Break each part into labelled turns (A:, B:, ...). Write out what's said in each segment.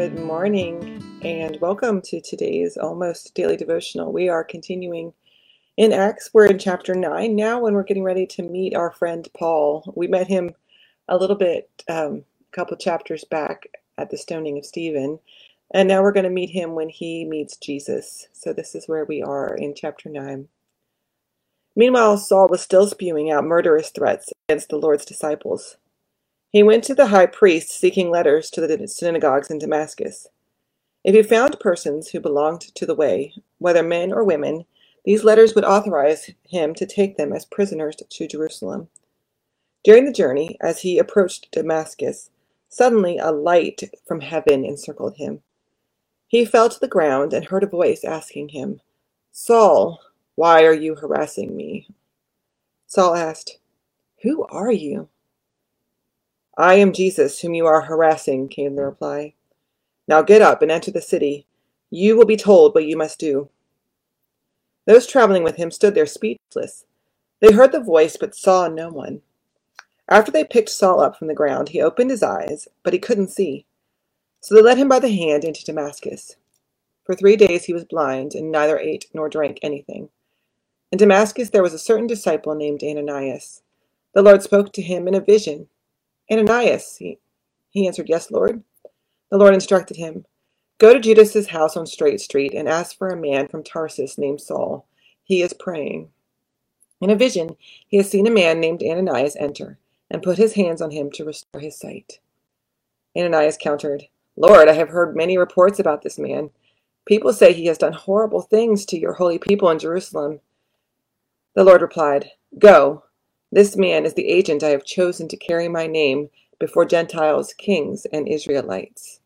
A: Good morning and welcome to today's almost daily devotional. We are continuing in Acts. We're in chapter 9 now when we're getting ready to meet our friend Paul. We met him a little bit, um, a couple chapters back at the stoning of Stephen, and now we're going to meet him when he meets Jesus. So this is where we are in chapter 9. Meanwhile, Saul was still spewing out murderous threats against the Lord's disciples. He went to the high priest seeking letters to the synagogues in Damascus. If he found persons who belonged to the way, whether men or women, these letters would authorize him to take them as prisoners to Jerusalem. During the journey, as he approached Damascus, suddenly a light from heaven encircled him. He fell to the ground and heard a voice asking him, Saul, why are you harassing me? Saul asked, Who are you? I am Jesus, whom you are harassing, came the reply. Now get up and enter the city. You will be told what you must do. Those traveling with him stood there speechless. They heard the voice, but saw no one. After they picked Saul up from the ground, he opened his eyes, but he couldn't see. So they led him by the hand into Damascus. For three days he was blind, and neither ate nor drank anything. In Damascus there was a certain disciple named Ananias. The Lord spoke to him in a vision. Ananias, he, he answered, Yes, Lord. The Lord instructed him, Go to Judas's house on Straight Street and ask for a man from Tarsus named Saul. He is praying. In a vision, he has seen a man named Ananias enter and put his hands on him to restore his sight. Ananias countered, Lord, I have heard many reports about this man. People say he has done horrible things to your holy people in Jerusalem. The Lord replied, Go. This man is the agent I have chosen to carry my name before Gentiles, kings, and Israelites.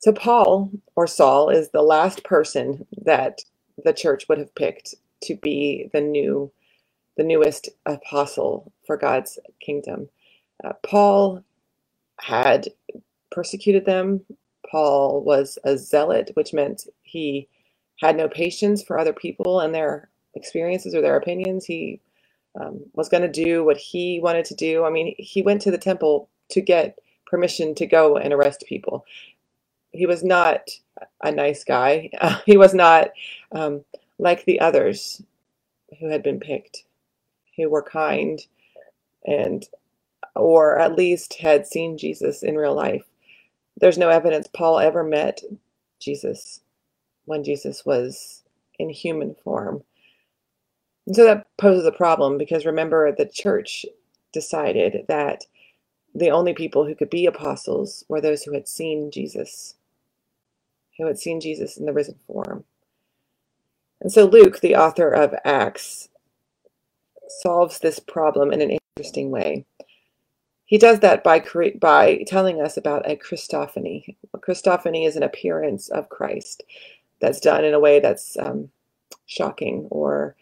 A: So, Paul, or Saul, is the last person that the church would have picked to be the new, the newest apostle for God's kingdom. Uh, Paul had persecuted them. Paul was a zealot, which meant he had no patience for other people and their experiences or their opinions. He um, was going to do what he wanted to do. I mean, he went to the temple to get permission to go and arrest people. He was not a nice guy. He was not um, like the others who had been picked, who were kind and, or at least had seen Jesus in real life. There's no evidence Paul ever met Jesus when Jesus was in human form. And so that poses a problem because remember, the church decided that the only people who could be apostles were those who had seen Jesus, who had seen Jesus in the risen form. And so Luke, the author of Acts, solves this problem in an interesting way. He does that by by telling us about a Christophany. A Christophany is an appearance of Christ that's done in a way that's um, shocking or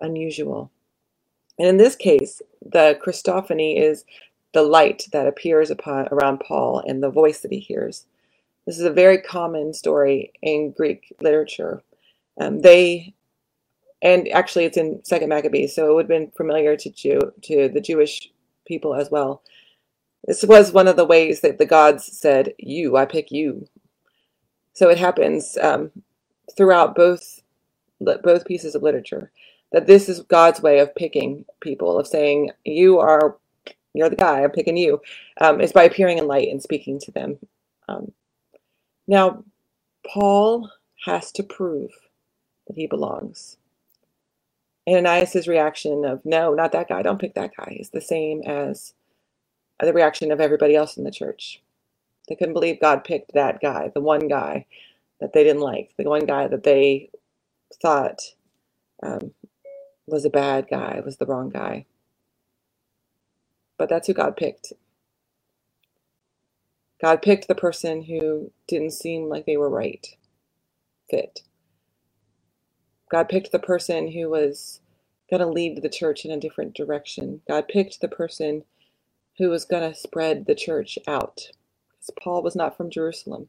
A: unusual. And in this case, the Christophany is the light that appears upon around Paul and the voice that he hears. This is a very common story in Greek literature. Um, they, and actually, it's in Second Maccabees, so it would have been familiar to Jew to the Jewish people as well. This was one of the ways that the gods said, "You, I pick you." So it happens um, throughout both both pieces of literature that this is God's way of picking people, of saying, You are, you're the guy, I'm picking you, um, is by appearing in light and speaking to them. Um, now, Paul has to prove that he belongs. Ananias' reaction of, No, not that guy, don't pick that guy, is the same as the reaction of everybody else in the church. They couldn't believe God picked that guy, the one guy that they didn't like, the one guy that they thought um, was a bad guy, was the wrong guy. But that's who God picked. God picked the person who didn't seem like they were right, fit. God picked the person who was going to lead the church in a different direction. God picked the person who was going to spread the church out. Because Paul was not from Jerusalem.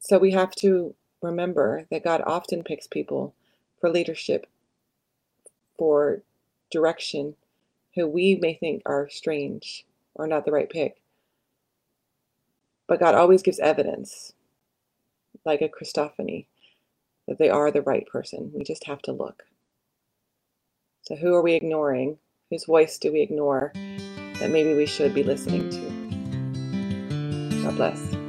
A: So we have to remember that God often picks people for leadership, for direction, who we may think are strange or not the right pick. But God always gives evidence, like a Christophany, that they are the right person. We just have to look. So, who are we ignoring? Whose voice do we ignore that maybe we should be listening to? God bless.